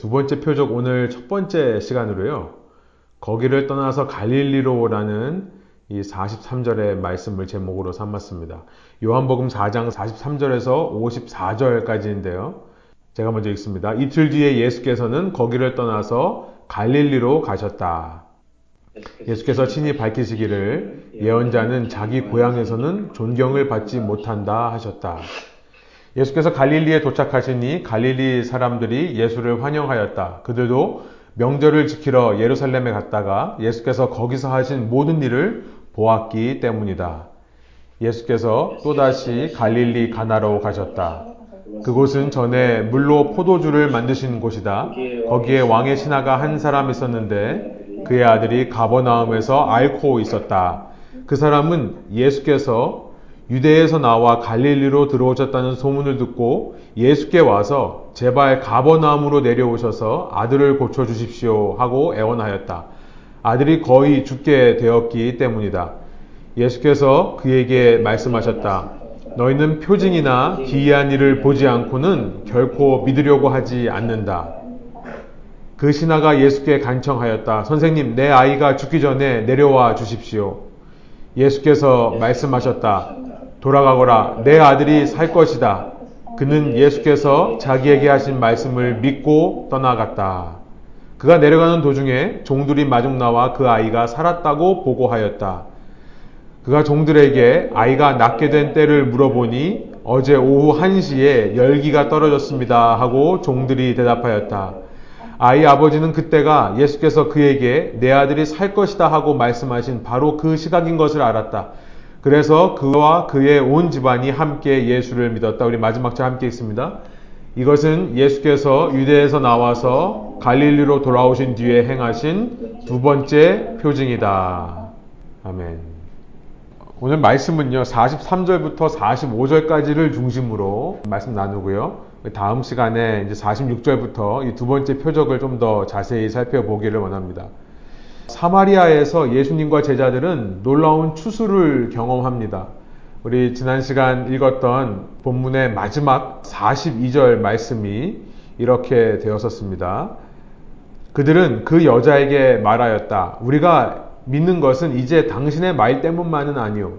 두 번째 표적 오늘 첫 번째 시간으로요. 거기를 떠나서 갈릴리로라는 이 43절의 말씀을 제목으로 삼았습니다. 요한복음 4장 43절에서 54절까지인데요. 제가 먼저 읽습니다. 이틀 뒤에 예수께서는 거기를 떠나서 갈릴리로 가셨다. 예수께서 친히 밝히시기를 예언자는 자기 고향에서는 존경을 받지 못한다 하셨다. 예수께서 갈릴리에 도착하시니 갈릴리 사람들이 예수를 환영하였다. 그들도 명절을 지키러 예루살렘에 갔다가 예수께서 거기서 하신 모든 일을 보았기 때문이다. 예수께서 또다시 갈릴리 가나로 가셨다. 그곳은 전에 물로 포도주를 만드신 곳이다. 거기에 왕의 신하가 한 사람 있었는데 그의 아들이 가버나움에서 앓고 있었다. 그 사람은 예수께서 유대에서 나와 갈릴리로 들어오셨다는 소문을 듣고 예수께 와서 제발 가버나움으로 내려오셔서 아들을 고쳐 주십시오 하고 애원하였다. 아들이 거의 죽게 되었기 때문이다. 예수께서 그에게 말씀하셨다. 너희는 표징이나 기이한 일을 보지 않고는 결코 믿으려고 하지 않는다. 그 신하가 예수께 간청하였다. 선생님, 내 아이가 죽기 전에 내려와 주십시오. 예수께서 말씀하셨다. 돌아가거라. 내 아들이 살 것이다. 그는 예수께서 자기에게 하신 말씀을 믿고 떠나갔다. 그가 내려가는 도중에 종들이 마중 나와 그 아이가 살았다고 보고하였다. 그가 종들에게 아이가 낳게 된 때를 물어보니 어제 오후 1시에 열기가 떨어졌습니다 하고 종들이 대답하였다. 아이 아버지는 그때가 예수께서 그에게 내 아들이 살 것이다 하고 말씀하신 바로 그 시각인 것을 알았다. 그래서 그와 그의 온 집안이 함께 예수를 믿었다. 우리 마지막 절 함께 있습니다. 이것은 예수께서 유대에서 나와서 갈릴리로 돌아오신 뒤에 행하신 두 번째 표징이다. 아멘. 오늘 말씀은요, 43절부터 45절까지를 중심으로 말씀 나누고요. 다음 시간에 이제 46절부터 이 두 번째 표적을 좀 더 자세히 살펴보기를 원합니다. 사마리아에서 예수님과 제자들은 놀라운 추수를 경험합니다. 우리 지난 시간 읽었던 본문의 마지막 42절 말씀이 이렇게 되었었습니다. 그들은 그 여자에게 말하였다. 우리가 믿는 것은 이제 당신의 말 때문만은 아니오.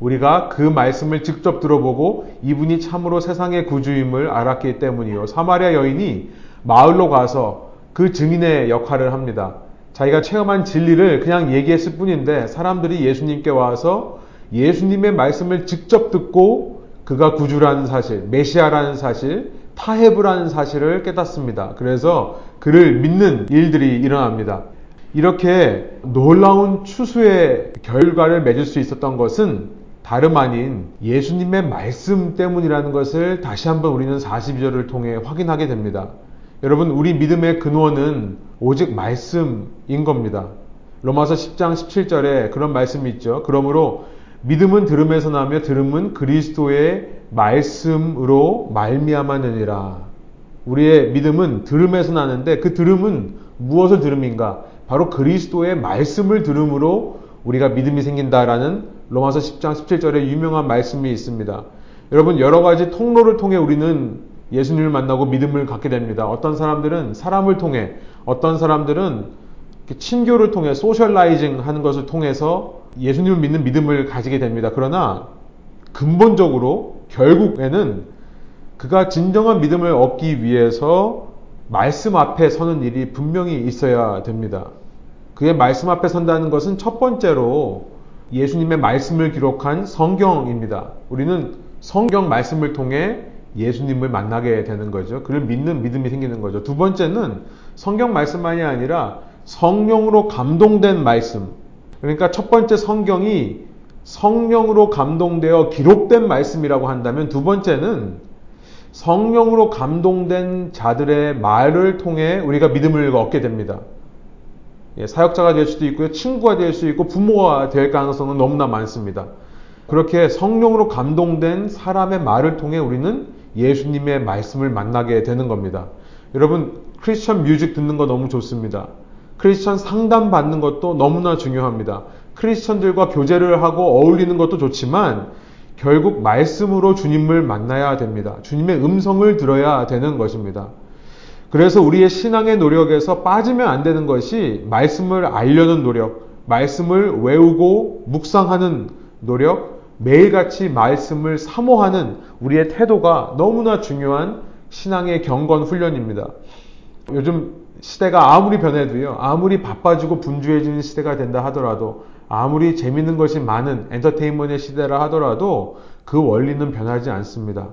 우리가 그 말씀을 직접 들어보고 이분이 참으로 세상의 구주임을 알았기 때문이요. 사마리아 여인이 마을로 가서 그 증인의 역할을 합니다. 자기가 체험한 진리를 그냥 얘기했을 뿐인데 사람들이 예수님께 와서 예수님의 말씀을 직접 듣고 그가 구주라는 사실, 메시아라는 사실, 타협이라는 사실을 깨닫습니다. 그래서 그를 믿는 일들이 일어납니다. 이렇게 놀라운 추수의 결과를 맺을 수 있었던 것은 다름 아닌 예수님의 말씀 때문이라는 것을 다시 한번 우리는 42절을 통해 확인하게 됩니다. 여러분, 우리 믿음의 근원은 오직 말씀인 겁니다. 로마서 10장 17절에 그런 말씀이 있죠. 그러므로 믿음은 들음에서 나며 들음은 그리스도의 말씀으로 말미암았느니라. 우리의 믿음은 들음에서 나는데 그 들음은 무엇을 들음인가? 바로 그리스도의 말씀을 들음으로 우리가 믿음이 생긴다라는 로마서 10장 17절에 유명한 말씀이 있습니다. 여러분 여러 가지 통로를 통해 우리는 예수님을 만나고 믿음을 갖게 됩니다. 어떤 사람들은 사람을 통해, 어떤 사람들은 친교를 통해 소셜라이징 하는 것을 통해서 예수님을 믿는 믿음을 가지게 됩니다. 그러나 근본적으로 결국에는 그가 진정한 믿음을 얻기 위해서 말씀 앞에 서는 일이 분명히 있어야 됩니다. 그의 말씀 앞에 선다는 것은 첫 번째로 예수님의 말씀을 기록한 성경입니다. 우리는 성경 말씀을 통해 예수님을 만나게 되는 거죠. 그를 믿는 믿음이 생기는 거죠. 두 번째는 성경 말씀만이 아니라 성령으로 감동된 말씀. 그러니까 첫 번째 성경이 성령으로 감동되어 기록된 말씀이라고 한다면 두 번째는 성령으로 감동된 자들의 말을 통해 우리가 믿음을 얻게 됩니다. 예, 사역자가 될 수도 있고요, 친구가 될 수 있고, 부모가 될 가능성은 너무나 많습니다. 그렇게 성령으로 감동된 사람의 말을 통해 우리는 예수님의 말씀을 만나게 되는 겁니다. 여러분, 크리스천 뮤직 듣는 거 너무 좋습니다. 크리스천 상담 받는 것도 너무나 중요합니다. 크리스천들과 교제를 하고 어울리는 것도 좋지만 결국 말씀으로 주님을 만나야 됩니다. 주님의 음성을 들어야 되는 것입니다. 그래서 우리의 신앙의 노력에서 빠지면 안 되는 것이 말씀을 알려는 노력, 말씀을 외우고 묵상하는 노력, 매일같이 말씀을 사모하는 우리의 태도가 너무나 중요한 신앙의 경건 훈련입니다. 요즘 시대가 아무리 변해도요, 아무리 바빠지고 분주해지는 시대가 된다 하더라도, 아무리 재밌는 것이 많은 엔터테인먼트의 시대라 하더라도 그 원리는 변하지 않습니다.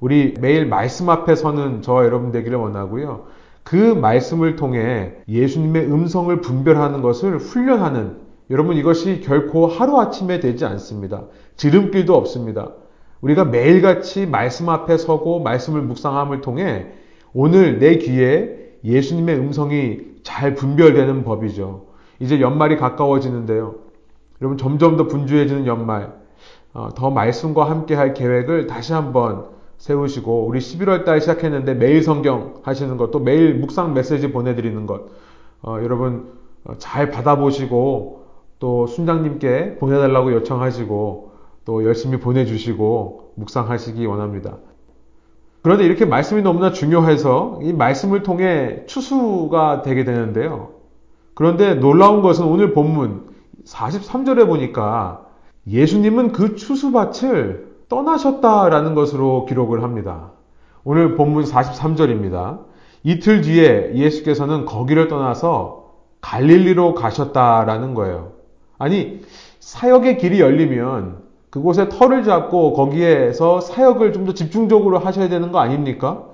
우리 매일 말씀 앞에 서는 저와 여러분 되기를 원하고요. 그 말씀을 통해 예수님의 음성을 분별하는 것을 훈련하는 여러분 이것이 결코 하루아침에 되지 않습니다. 지름길도 없습니다. 우리가 매일같이 말씀 앞에 서고 말씀을 묵상함을 통해 오늘 내 귀에 예수님의 음성이 잘 분별되는 법이죠. 이제 연말이 가까워지는데요. 여러분 점점 더 분주해지는 연말, 어, 더 말씀과 함께 할 계획을 다시 한번 세우시고 우리 11월 달 시작했는데 매일 성경 하시는 것, 또 매일 묵상 메시지 보내드리는 것, 어, 여러분 어, 잘 받아보시고 또 순장님께 보내달라고 요청하시고 또 열심히 보내주시고 묵상하시기 원합니다. 그런데 이렇게 말씀이 너무나 중요해서 이 말씀을 통해 추수가 되게 되는데요. 그런데 놀라운 것은 오늘 본문 43절에 보니까 예수님은 그 추수밭을 떠나셨다라는 것으로 기록을 합니다. 오늘 본문 43절입니다. 이틀 뒤에 예수께서는 거기를 떠나서 갈릴리로 가셨다라는 거예요. 아니, 사역의 길이 열리면 그곳에 털을 잡고 거기에서 사역을 좀 더 집중적으로 하셔야 되는 거 아닙니까?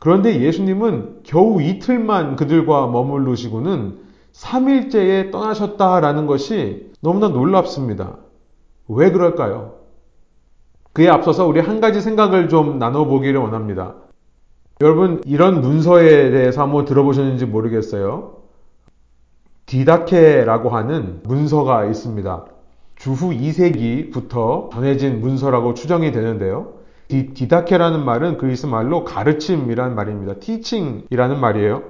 그런데 예수님은 겨우 이틀만 그들과 머물르시고는 3일째에 떠나셨다라는 것이 너무나 놀랍습니다. 왜 그럴까요? 그에 앞서서 우리 한 가지 생각을 좀 나눠보기를 원합니다. 여러분, 이런 문서에 대해서 한번 들어보셨는지 모르겠어요. 디다케라고 하는 문서가 있습니다. 주후 2세기부터 전해진 문서라고 추정이 되는데요. 디, 디다케라는 말은 그리스 말로 가르침이라는 말입니다. 티칭이라는 말이에요.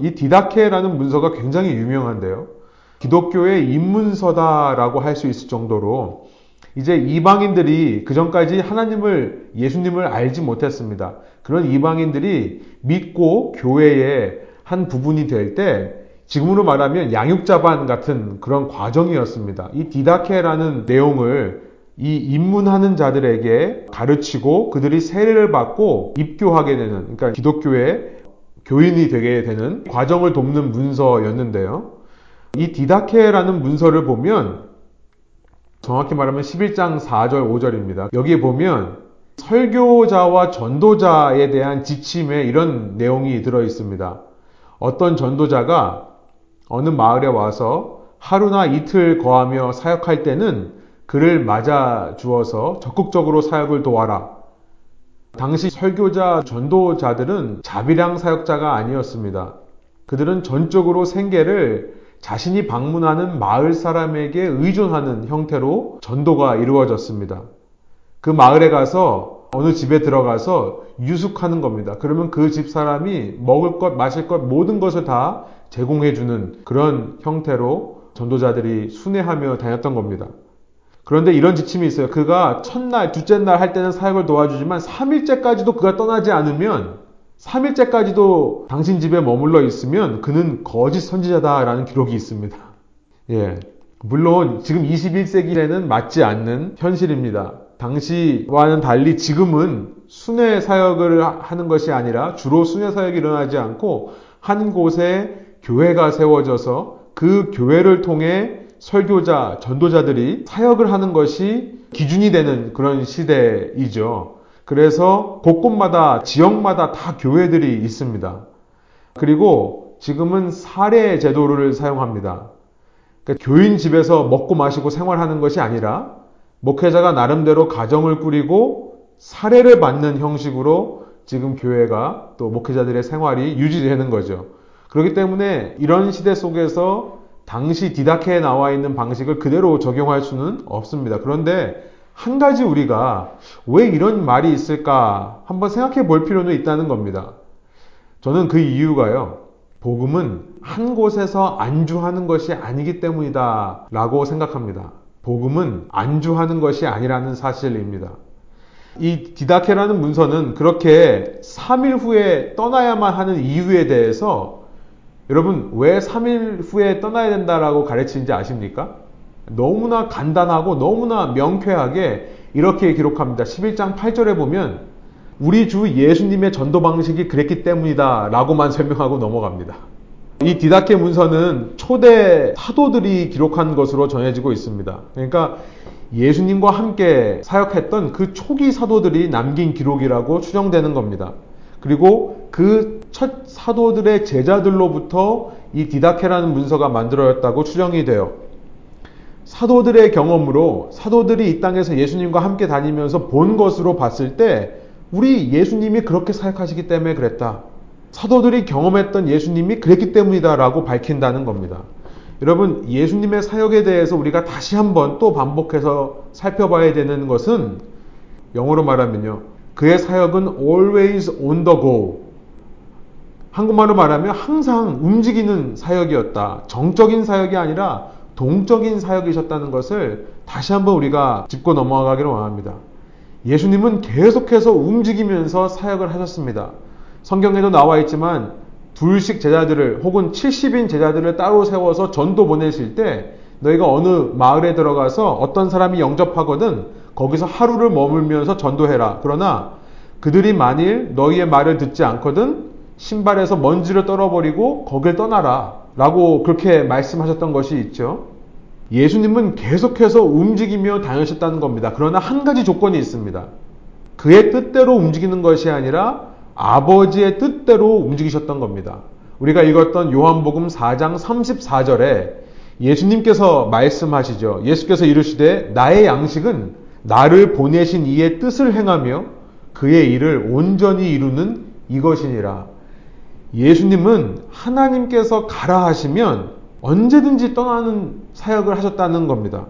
이 디다케라는 문서가 굉장히 유명한데요. 기독교의 입문서다라고 할 수 있을 정도로 이제 이방인들이 그 전까지 하나님을 예수님을 알지 못했습니다. 그런 이방인들이 믿고 교회의 한 부분이 될 때 지금으로 말하면 양육자반 같은 그런 과정이었습니다. 이 디다케라는 내용을 이 입문하는 자들에게 가르치고 그들이 세례를 받고 입교하게 되는 그러니까 기독교의 교인이 되게 되는 과정을 돕는 문서였는데요. 이 디다케라는 문서를 보면 정확히 말하면 11장 4절 5절입니다. 여기에 보면 설교자와 전도자에 대한 지침에 이런 내용이 들어 있습니다. 어떤 전도자가 어느 마을에 와서 하루나 이틀 거하며 사역할 때는 그를 맞아 주어서 적극적으로 사역을 도와라. 당시 설교자, 전도자들은 자비량 사역자가 아니었습니다. 그들은 전적으로 생계를 자신이 방문하는 마을 사람에게 의존하는 형태로 전도가 이루어졌습니다. 그 마을에 가서 어느 집에 들어가서 유숙하는 겁니다. 그러면 그 집 사람이 먹을 것, 마실 것, 모든 것을 다 제공해주는 그런 형태로 전도자들이 순회하며 다녔던 겁니다. 그런데 이런 지침이 있어요. 그가 첫날, 둘째 날 할 때는 사역을 도와주지만 3일째까지도 그가 떠나지 않으면 3일째까지도 당신 집에 머물러 있으면 그는 거짓 선지자다라는 기록이 있습니다. 예. 물론 지금 21세기에는 맞지 않는 현실입니다. 당시와는 달리 지금은 순회 사역을 하는 것이 아니라 주로 순회 사역이 일어나지 않고 한 곳에 교회가 세워져서 그 교회를 통해 설교자, 전도자들이 사역을 하는 것이 기준이 되는 그런 시대이죠. 그래서 곳곳마다 지역마다 다 교회들이 있습니다. 그리고 지금은 사례 제도를 사용합니다. 그러니까 교인 집에서 먹고 마시고 생활하는 것이 아니라 목회자가 나름대로 가정을 꾸리고 사례를 받는 형식으로 지금 교회가 또 목회자들의 생활이 유지되는 거죠. 그렇기 때문에 이런 시대 속에서 당시 디다케에 나와 있는 방식을 그대로 적용할 수는 없습니다. 그런데 한 가지 우리가 왜 이런 말이 있을까 한번 생각해 볼 필요는 있다는 겁니다. 저는 그 이유가요. 복음은 한 곳에서 안주하는 것이 아니기 때문이다 라고 생각합니다. 복음은 안주하는 것이 아니라는 사실입니다. 이 디다케라는 문서는 그렇게 3일 후에 떠나야만 하는 이유에 대해서 여러분 왜 3일 후에 떠나야 된다라고 가르치는지 아십니까? 너무나 간단하고 너무나 명쾌하게 이렇게 기록합니다. 11장 8절에 보면 우리 주 예수님의 전도 방식이 그랬기 때문이다 라고만 설명하고 넘어갑니다. 이 디다케 문서는 초대 사도들이 기록한 것으로 전해지고 있습니다. 그러니까 예수님과 함께 사역했던 그 초기 사도들이 남긴 기록이라고 추정되는 겁니다. 그리고 그 첫 사도들의 제자들로부터 이 디다케라는 문서가 만들어졌다고 추정이 돼요. 사도들의 경험으로 사도들이 이 땅에서 예수님과 함께 다니면서 본 것으로 봤을 때 우리 예수님이 그렇게 사역하시기 때문에 그랬다. 사도들이 경험했던 예수님이 그랬기 때문이다라고 밝힌다는 겁니다. 여러분, 예수님의 사역에 대해서 우리가 다시 한번 또 반복해서 살펴봐야 되는 것은 영어로 말하면요. 그의 사역은 always on the go. 한국말로 말하면 항상 움직이는 사역이었다. 정적인 사역이 아니라 동적인 사역이셨다는 것을 다시 한번 우리가 짚고 넘어가기를 원합니다. 예수님은 계속해서 움직이면서 사역을 하셨습니다. 성경에도 나와 있지만 둘씩 제자들을 혹은 70인 제자들을 따로 세워서 전도 보내실 때 너희가 어느 마을에 들어가서 어떤 사람이 영접하거든 거기서 하루를 머물면서 전도해라. 그러나 그들이 만일 너희의 말을 듣지 않거든 신발에서 먼지를 떨어버리고 거길 떠나라. 라고 그렇게 말씀하셨던 것이 있죠. 예수님은 계속해서 움직이며 다녔었다는 겁니다. 그러나 한 가지 조건이 있습니다. 그의 뜻대로 움직이는 것이 아니라 아버지의 뜻대로 움직이셨던 겁니다. 우리가 읽었던 요한복음 4장 34절에 예수님께서 말씀하시죠. 예수께서 이르시되 나의 양식은 나를 보내신 이의 뜻을 행하며 그의 일을 온전히 이루는 이것이니라. 예수님은 하나님께서 가라 하시면 언제든지 떠나는 사역을 하셨다는 겁니다.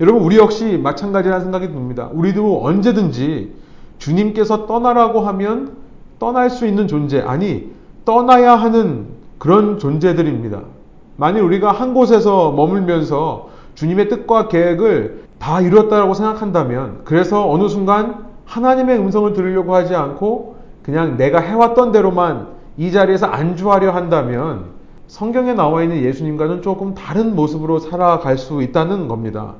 여러분, 우리 역시 마찬가지라는 생각이 듭니다. 우리도 언제든지 주님께서 떠나라고 하면 떠날 수 있는 존재, 아니, 떠나야 하는 그런 존재들입니다. 만일 우리가 한 곳에서 머물면서 주님의 뜻과 계획을 다 이뤘다고 생각한다면, 그래서 어느 순간 하나님의 음성을 들으려고 하지 않고 그냥 내가 해왔던 대로만 이 자리에서 안주하려 한다면 성경에 나와 있는 예수님과는 조금 다른 모습으로 살아갈 수 있다는 겁니다.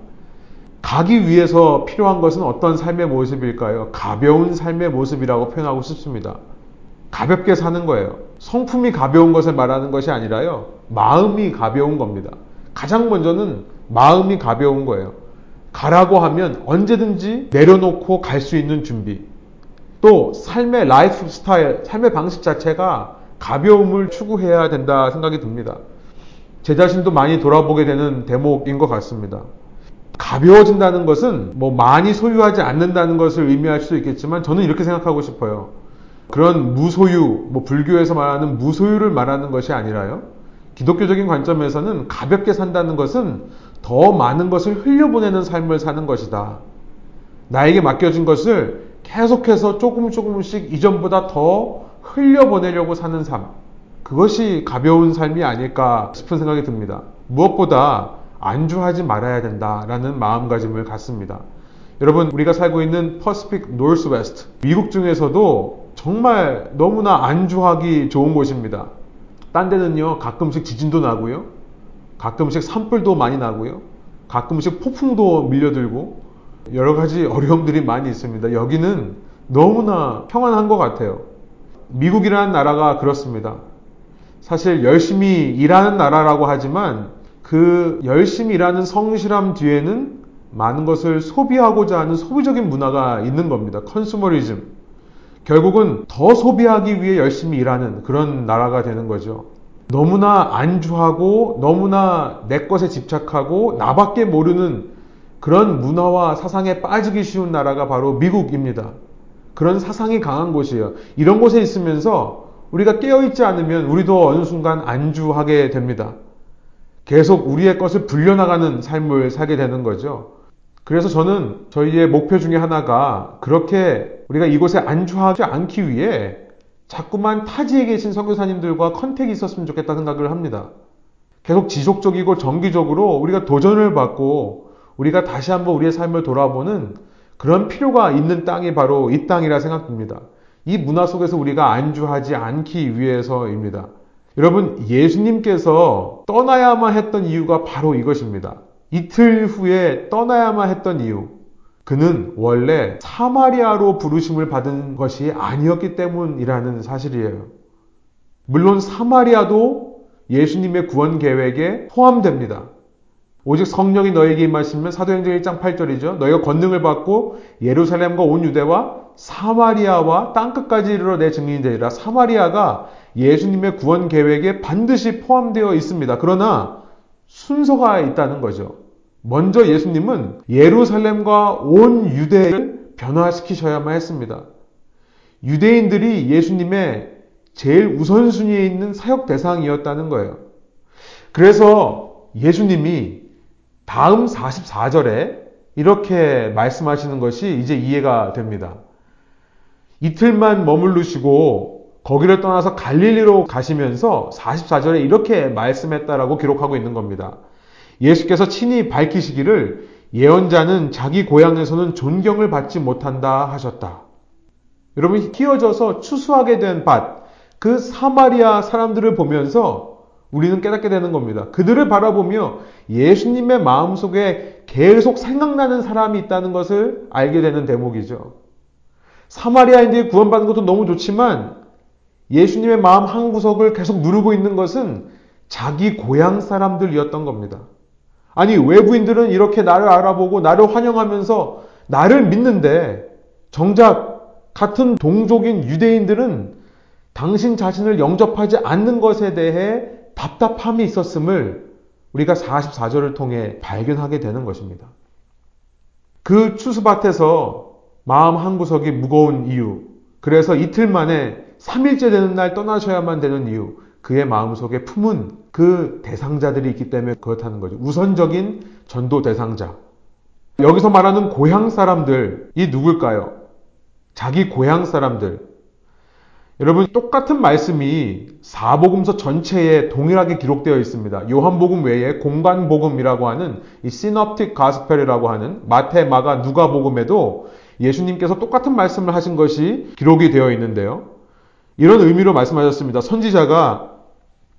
가기 위해서 필요한 것은 어떤 삶의 모습일까요? 가벼운 삶의 모습이라고 표현하고 싶습니다. 가볍게 사는 거예요. 성품이 가벼운 것을 말하는 것이 아니라요. 마음이 가벼운 겁니다. 가장 먼저는 마음이 가벼운 거예요. 가라고 하면 언제든지 내려놓고 갈 수 있는 준비. 또 삶의 라이프 스타일, 삶의 방식 자체가 가벼움을 추구해야 된다 생각이 듭니다. 제 자신도 많이 돌아보게 되는 대목인 것 같습니다. 가벼워진다는 것은 뭐 많이 소유하지 않는다는 것을 의미할 수 있겠지만 저는 이렇게 생각하고 싶어요. 그런 무소유, 뭐 불교에서 말하는 무소유를 말하는 것이 아니라요. 기독교적인 관점에서는 가볍게 산다는 것은 더 많은 것을 흘려보내는 삶을 사는 것이다. 나에게 맡겨진 것을 계속해서 조금 조금씩 이전보다 더 흘려보내려고 사는 삶. 그것이 가벼운 삶이 아닐까 싶은 생각이 듭니다. 무엇보다 안주하지 말아야 된다라는 마음가짐을 갖습니다. 여러분, 우리가 살고 있는 Pacific Northwest, 미국 중에서도 정말 너무나 안주하기 좋은 곳입니다. 딴 데는요, 가끔씩 지진도 나고요. 가끔씩 산불도 많이 나고요. 가끔씩 폭풍도 밀려들고 여러 가지 어려움들이 많이 있습니다. 여기는 너무나 평안한 것 같아요. 미국이라는 나라가 그렇습니다. 사실 열심히 일하는 나라라고 하지만 그 열심히 일하는 성실함 뒤에는 많은 것을 소비하고자 하는 소비적인 문화가 있는 겁니다. 컨슈머리즘. 결국은 더 소비하기 위해 열심히 일하는 그런 나라가 되는 거죠. 너무나 안주하고 너무나 내 것에 집착하고 나밖에 모르는 그런 문화와 사상에 빠지기 쉬운 나라가 바로 미국입니다. 그런 사상이 강한 곳이에요. 이런 곳에 있으면서 우리가 깨어있지 않으면 우리도 어느 순간 안주하게 됩니다. 계속 우리의 것을 불려나가는 삶을 살게 되는 거죠. 그래서 저는 저희의 목표 중에 하나가 그렇게 우리가 이곳에 안주하지 않기 위해 자꾸만 타지에 계신 선교사님들과 컨택이 있었으면 좋겠다 생각을 합니다. 계속 지속적이고 정기적으로 우리가 도전을 받고 우리가 다시 한번 우리의 삶을 돌아보는 그런 필요가 있는 땅이 바로 이 땅이라 생각됩니다. 이 문화 속에서 우리가 안주하지 않기 위해서입니다. 여러분, 예수님께서 떠나야만 했던 이유가 바로 이것입니다. 이틀 후에 떠나야만 했던 이유. 그는 원래 사마리아로 부르심을 받은 것이 아니었기 때문이라는 사실이에요. 물론 사마리아도 예수님의 구원 계획에 포함됩니다. 오직 성령이 너에게 임하시면 사도행전 1장 8절이죠. 너희가 권능을 받고 예루살렘과 온 유대와 사마리아와 땅끝까지 이르러 내 증인이 되리라. 사마리아가 예수님의 구원 계획에 반드시 포함되어 있습니다. 그러나 순서가 있다는 거죠. 먼저 예수님은 예루살렘과 온 유대를 변화시키셔야만 했습니다. 유대인들이 예수님의 제일 우선순위에 있는 사역 대상이었다는 거예요. 그래서 예수님이 다음 44절에 이렇게 말씀하시는 것이 이제 이해가 됩니다. 이틀만 머물르시고 거기를 떠나서 갈릴리로 가시면서 44절에 이렇게 말씀했다라고 기록하고 있는 겁니다. 예수께서 친히 밝히시기를 예언자는 자기 고향에서는 존경을 받지 못한다 하셨다. 여러분, 키워져서 추수하게 된 밭, 그 사마리아 사람들을 보면서 우리는 깨닫게 되는 겁니다. 그들을 바라보며 예수님의 마음속에 계속 생각나는 사람이 있다는 것을 알게 되는 대목이죠. 사마리아인들이 구원받는 것도 너무 좋지만 예수님의 마음 한 구석을 계속 누르고 있는 것은 자기 고향 사람들이었던 겁니다. 아니, 외부인들은 이렇게 나를 알아보고 나를 환영하면서 나를 믿는데 정작 같은 동족인 유대인들은 당신 자신을 영접하지 않는 것에 대해 답답함이 있었음을 우리가 44절을 통해 발견하게 되는 것입니다. 그 추수밭에서 마음 한 구석이 무거운 이유, 그래서 이틀 만에 3일째 되는 날 떠나셔야만 되는 이유, 그의 마음속에 품은 그 대상자들이 있기 때문에 그렇다는 거죠. 우선적인 전도 대상자. 여기서 말하는 고향 사람들이 누굴까요? 자기 고향 사람들. 여러분 똑같은 말씀이 사복음서 전체에 동일하게 기록되어 있습니다. 요한복음 외에 공간복음이라고 하는 이 시놉틱 가스펠이라고 하는 마태, 마가, 누가복음에도 예수님께서 똑같은 말씀을 하신 것이 기록이 되어 있는데요. 이런 의미로 말씀하셨습니다. 선지자가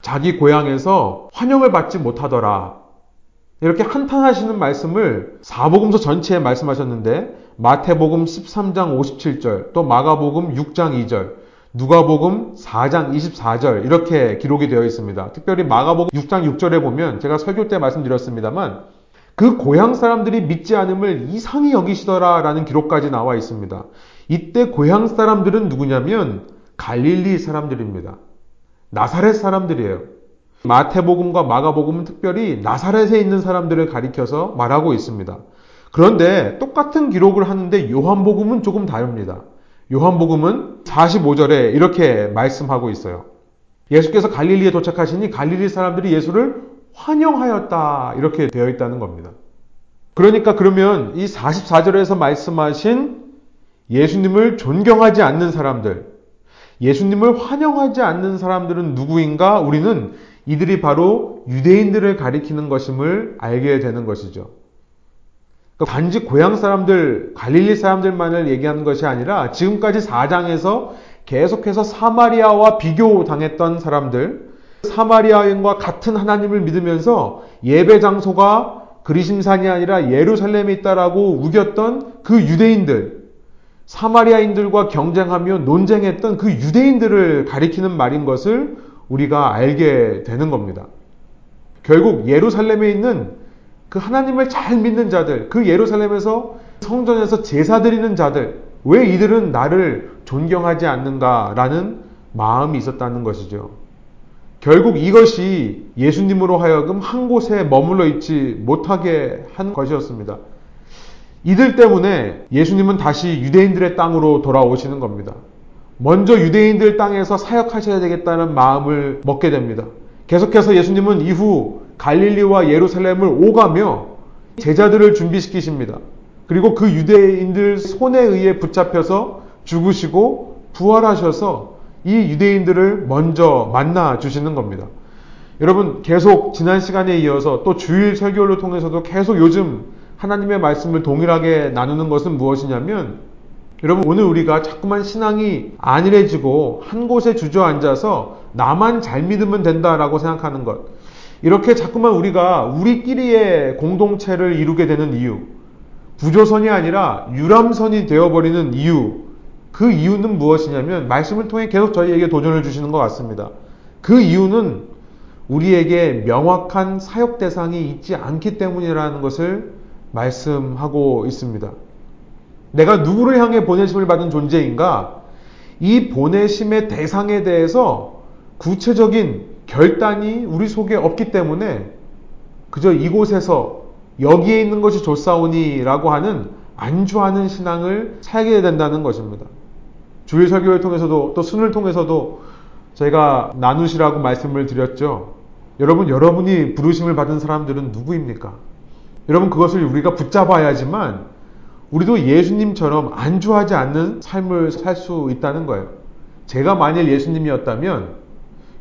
자기 고향에서 환영을 받지 못하더라. 이렇게 한탄하시는 말씀을 사복음서 전체에 말씀하셨는데 마태복음 13장 57절, 또 마가복음 6장 2절, 누가복음 4장 24절 이렇게 기록이 되어 있습니다. 특별히 마가복음 6장 6절에 보면 제가 설교 때 말씀드렸습니다만 그 고향 사람들이 믿지 않음을 이상히 여기시더라라는 기록까지 나와 있습니다. 이때 고향 사람들은 누구냐면 갈릴리 사람들입니다. 나사렛 사람들이에요. 마태복음과 마가복음은 특별히 나사렛에 있는 사람들을 가리켜서 말하고 있습니다. 그런데 똑같은 기록을 하는데 요한복음은 조금 다릅니다. 요한복음은 45절에 이렇게 말씀하고 있어요. 예수께서 갈릴리에 도착하시니 갈릴리 사람들이 예수를 환영하였다. 이렇게 되어 있다는 겁니다. 그러니까 그러면 이 44절에서 말씀하신 예수님을 존경하지 않는 사람들, 예수님을 환영하지 않는 사람들은 누구인가? 우리는 이들이 바로 유대인들을 가리키는 것임을 알게 되는 것이죠. 그러니까 단지 고향 사람들, 갈릴리 사람들만을 얘기하는 것이 아니라 지금까지 4장에서 계속해서 사마리아와 비교당했던 사람들, 사마리아인과 같은 하나님을 믿으면서 예배 장소가 그리심산이 아니라 예루살렘에 있다라고 우겼던 그 유대인들, 사마리아인들과 경쟁하며 논쟁했던 그 유대인들을 가리키는 말인 것을 우리가 알게 되는 겁니다. 결국 예루살렘에 있는 그 하나님을 잘 믿는 자들, 그 예루살렘에서 성전에서 제사 드리는 자들, 왜 이들은 나를 존경하지 않는가라는 마음이 있었다는 것이죠. 결국 이것이 예수님으로 하여금 한 곳에 머물러 있지 못하게 한 것이었습니다. 이들 때문에 예수님은 다시 유대인들의 땅으로 돌아오시는 겁니다. 먼저 유대인들 땅에서 사역하셔야 되겠다는 마음을 먹게 됩니다. 계속해서 예수님은 이후 갈릴리와 예루살렘을 오가며 제자들을 준비시키십니다. 그리고 그 유대인들 손에 의해 붙잡혀서 죽으시고 부활하셔서 이 유대인들을 먼저 만나 주시는 겁니다. 여러분 계속 지난 시간에 이어서 또 주일 설교를 통해서도 계속 요즘 하나님의 말씀을 동일하게 나누는 것은 무엇이냐면 여러분 오늘 우리가 자꾸만 신앙이 안일해지고 한 곳에 주저앉아서 나만 잘 믿으면 된다라고 생각하는 것. 이렇게 자꾸만 우리가 우리끼리의 공동체를 이루게 되는 이유. 부조선이 아니라 유람선이 되어버리는 이유. 그 이유는 무엇이냐면 말씀을 통해 계속 저희에게 도전을 주시는 것 같습니다. 그 이유는 우리에게 명확한 사역 대상이 있지 않기 때문이라는 것을 말씀하고 있습니다. 내가 누구를 향해 보내심을 받은 존재인가? 이 보내심의 대상에 대해서 구체적인 결단이 우리 속에 없기 때문에 그저 이곳에서 여기에 있는 것이 좋사오니라고 하는 안주하는 신앙을 살게 된다는 것입니다. 주일 설교를 통해서도 또 순을 통해서도 제가 나누시라고 말씀을 드렸죠. 여러분, 여러분이 부르심을 받은 사람들은 누구입니까? 여러분, 그것을 우리가 붙잡아야지만 우리도 예수님처럼 안주하지 않는 삶을 살 수 있다는 거예요. 제가 만일 예수님이었다면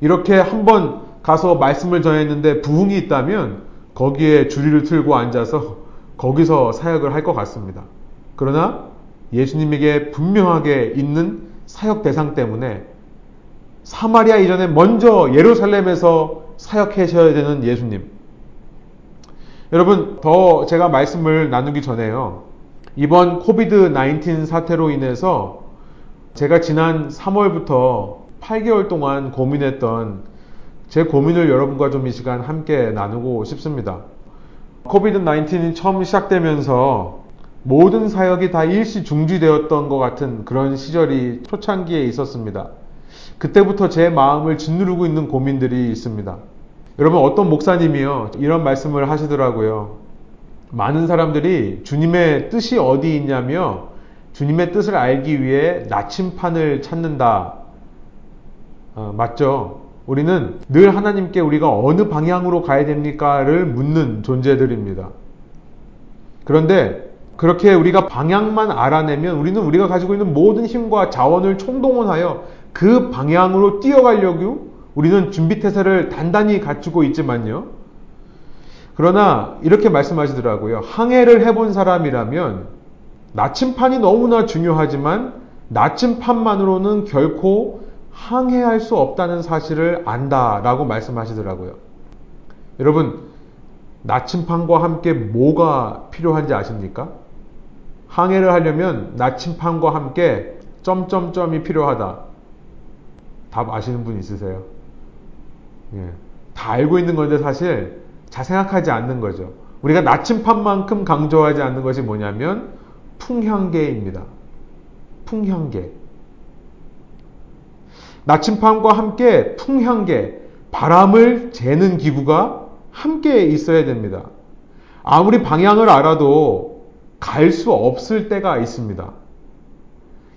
이렇게 한번 가서 말씀을 전했는데 부흥이 있다면 거기에 주리를 틀고 앉아서 거기서 사역을 할 것 같습니다. 그러나 예수님에게 분명하게 있는 사역 대상 때문에 사마리아 이전에 먼저 예루살렘에서 사역하셔야 되는 예수님. 여러분, 더 제가 말씀을 나누기 전에요. 이번 코비드 19 사태로 인해서 제가 지난 3월부터 8개월 동안 고민했던 제 고민을 여러분과 좀 이 시간 함께 나누고 싶습니다. 코비드 19이 처음 시작되면서 모든 사역이 다 일시 중지되었던 것 같은 그런 시절이 초창기에 있었습니다. 그때부터 제 마음을 짓누르고 있는 고민들이 있습니다. 여러분 어떤 목사님이요 이런 말씀을 하시더라고요. 많은 사람들이 주님의 뜻이 어디 있냐며 주님의 뜻을 알기 위해 나침판을 찾는다. 어, 맞죠? 우리는 늘 하나님께 우리가 어느 방향으로 가야 됩니까를 묻는 존재들입니다. 그런데 그렇게 우리가 방향만 알아내면 우리는 우리가 가지고 있는 모든 힘과 자원을 총동원하여 그 방향으로 뛰어가려고 우리는 준비태세를 단단히 갖추고 있지만요. 그러나 이렇게 말씀하시더라고요. 항해를 해본 사람이라면 나침판이 너무나 중요하지만 나침판만으로는 결코 항해할 수 없다는 사실을 안다라고 말씀하시더라고요. 여러분, 나침판과 함께 뭐가 필요한지 아십니까? 항해를 하려면 나침판과 함께 점점점이 필요하다. 답 아시는 분 있으세요? 예. 다 알고 있는 건데 사실 잘 생각하지 않는 거죠. 우리가 나침판만큼 강조하지 않는 것이 뭐냐면 풍향계입니다. 풍향계. 나침판과 함께 풍향계, 바람을 재는 기구가 함께 있어야 됩니다. 아무리 방향을 알아도 갈 수 없을 때가 있습니다.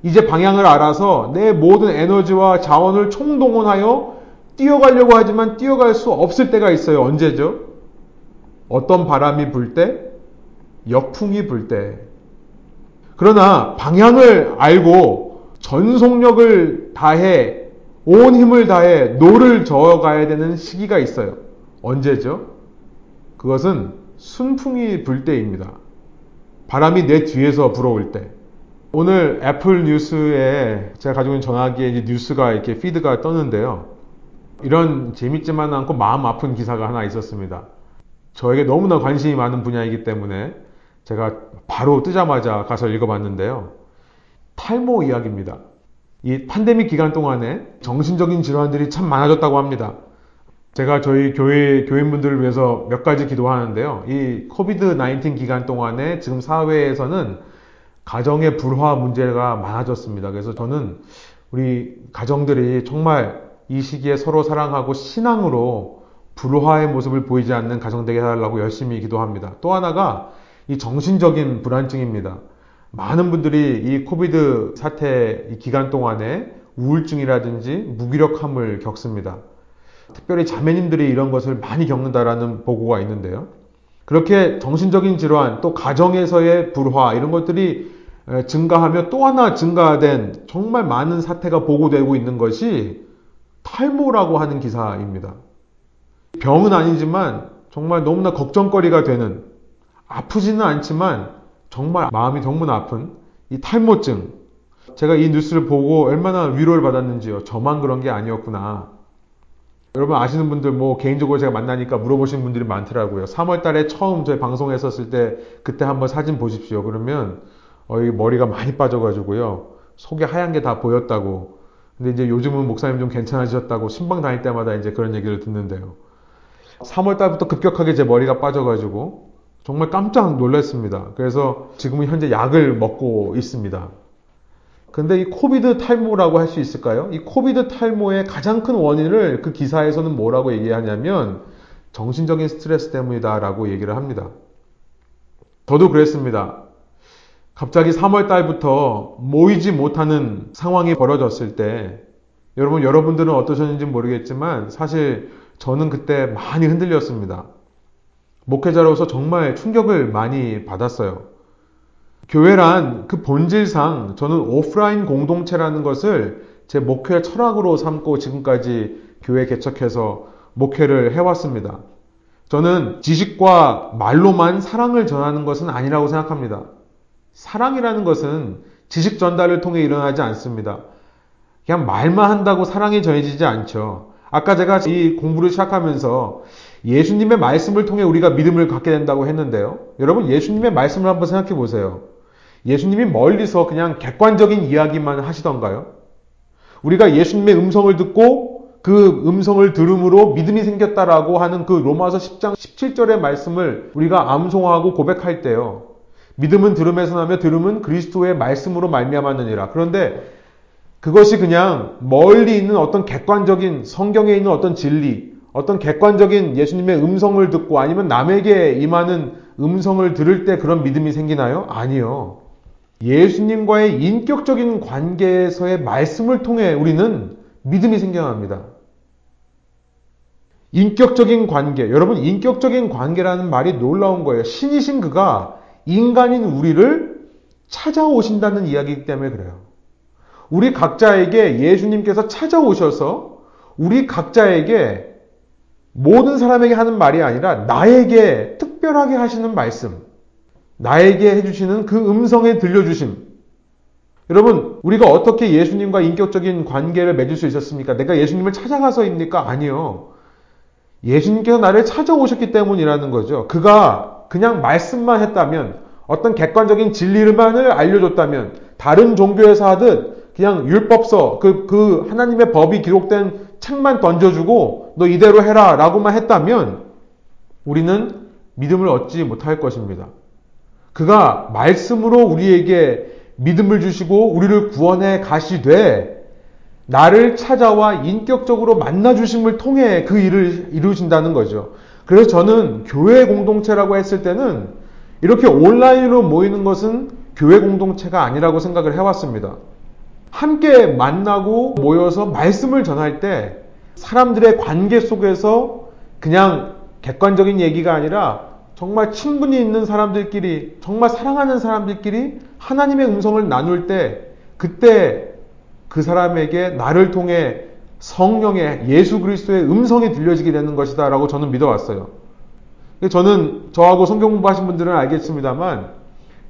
이제 방향을 알아서 내 모든 에너지와 자원을 총동원하여 뛰어가려고 하지만 뛰어갈 수 없을 때가 있어요. 언제죠? 어떤 바람이 불 때? 역풍이 불 때. 그러나 방향을 알고 전속력을 다해 온 힘을 다해 노를 저어가야 되는 시기가 있어요. 언제죠? 그것은 순풍이 불 때입니다. 바람이 내 뒤에서 불어올 때. 오늘 Apple News에 제가 가지고 있는 전화기에 뉴스가 이렇게 feed가 떴는데요. 이런 재밌지만 않고 마음 아픈 기사가 하나 있었습니다. 저에게 너무나 관심이 많은 분야이기 때문에 제가 바로 뜨자마자 가서 읽어봤는데요. 탈모 이야기입니다. 이 팬데믹 기간 동안에 정신적인 질환들이 참 많아졌다고 합니다. 제가 저희 교회 교인분들을 위해서 몇 가지 기도하는데요. 이 코비드 19 기간 동안에 지금 사회에서는 가정의 불화 문제가 많아졌습니다. 그래서 저는 우리 가정들이 정말 이 시기에 서로 사랑하고 신앙으로 불화의 모습을 보이지 않는 가정 되게 해달라고 열심히 기도합니다. 또 하나가 이 정신적인 불안증입니다. 많은 분들이 이 코비드 사태 기간 동안에 우울증이라든지 무기력함을 겪습니다. 특별히 자매님들이 이런 것을 많이 겪는다라는 보고가 있는데요. 그렇게 정신적인 질환, 또 가정에서의 불화, 이런 것들이 증가하며 또 하나 증가된 정말 많은 사태가 보고되고 있는 것이 탈모라고 하는 기사입니다. 병은 아니지만 정말 너무나 걱정거리가 되는 아프지는 않지만 정말 마음이 너무나 아픈 이 탈모증. 제가 이 뉴스를 보고 얼마나 위로를 받았는지요. 저만 그런 게 아니었구나. 여러분 아시는 분들 뭐 개인적으로 제가 만나니까 물어보시는 분들이 많더라고요. 3월 달에 처음 저희 방송했었을 때 그때 한번 사진 보십시오. 그러면 어, 이 머리가 많이 빠져가지고요. 속이 하얀 게 다 보였다고. 근데 이제 요즘은 목사님 좀 괜찮아지셨다고 심방 다닐 때마다 이제 그런 얘기를 듣는데요. 3월 달부터 급격하게 제 머리가 빠져가지고 정말 깜짝 놀랐습니다. 그래서 지금은 현재 약을 먹고 있습니다. 근데 이 COVID 탈모라고 할 수 있을까요? 이 COVID 탈모의 가장 큰 원인을 그 기사에서는 뭐라고 얘기하냐면 정신적인 스트레스 때문이다라고 얘기를 합니다. 저도 그랬습니다. 갑자기 3월 달부터 모이지 못하는 상황이 벌어졌을 때 여러분 여러분들은 어떠셨는지 모르겠지만 사실 저는 그때 많이 흔들렸습니다. 목회자로서 정말 충격을 많이 받았어요. 교회란 그 본질상 저는 오프라인 공동체라는 것을 제 목회 철학으로 삼고 지금까지 교회 개척해서 목회를 해왔습니다. 저는 지식과 말로만 사랑을 전하는 것은 아니라고 생각합니다. 사랑이라는 것은 지식 전달을 통해 일어나지 않습니다. 그냥 말만 한다고 사랑이 전해지지 않죠. 아까 제가 이 공부를 시작하면서 예수님의 말씀을 통해 우리가 믿음을 갖게 된다고 했는데요. 여러분, 예수님의 말씀을 한번 생각해 보세요. 예수님이 멀리서 그냥 객관적인 이야기만 하시던가요? 우리가 예수님의 음성을 듣고 그 음성을 들음으로 믿음이 생겼다라고 하는 그 로마서 10장 17절의 말씀을 우리가 암송하고 고백할 때요. 믿음은 들음에서 나며 들음은 그리스도의 말씀으로 말미암았느니라. 그런데 그것이 그냥 멀리 있는 어떤 객관적인 성경에 있는 어떤 진리, 어떤 객관적인 예수님의 음성을 듣고 아니면 남에게 임하는 음성을 들을 때 그런 믿음이 생기나요? 아니요. 예수님과의 인격적인 관계에서의 말씀을 통해 우리는 믿음이 생겨납니다. 인격적인 관계. 여러분, 인격적인 관계라는 말이 놀라운 거예요. 신이신 그가 인간인 우리를 찾아오신다는 이야기이기 때문에 그래요. 우리 각자에게 예수님께서 찾아오셔서 우리 각자에게 모든 사람에게 하는 말이 아니라 나에게 특별하게 하시는 말씀. 나에게 해주시는 그 음성에 들려주심. 여러분, 우리가 어떻게 예수님과 인격적인 관계를 맺을 수 있었습니까? 내가 예수님을 찾아가서입니까? 아니요. 예수님께서 나를 찾아오셨기 때문이라는 거죠. 그가 그냥 말씀만 했다면, 어떤 객관적인 진리만을 알려줬다면, 다른 종교에서 하듯 그냥 율법서, 그, 그 하나님의 법이 기록된 책만 던져주고, 너 이대로 해라 라고만 했다면, 우리는 믿음을 얻지 못할 것입니다. 그가 말씀으로 우리에게 믿음을 주시고 우리를 구원해 가시되 나를 찾아와 인격적으로 만나 주심을 통해 그 일을 이루신다는 거죠. 그래서 저는 교회 공동체라고 했을 때는 이렇게 온라인으로 모이는 것은 교회 공동체가 아니라고 생각을 해왔습니다. 함께 만나고 모여서 말씀을 전할 때 사람들의 관계 속에서 그냥 객관적인 얘기가 아니라 정말 친분이 있는 사람들끼리, 정말 사랑하는 사람들끼리 하나님의 음성을 나눌 때, 그때 그 사람에게 나를 통해 성령의 예수 그리스도의 음성이 들려지게 되는 것이다 라고 저는 믿어왔어요. 저는 저하고 성경 공부하신 분들은 알겠습니다만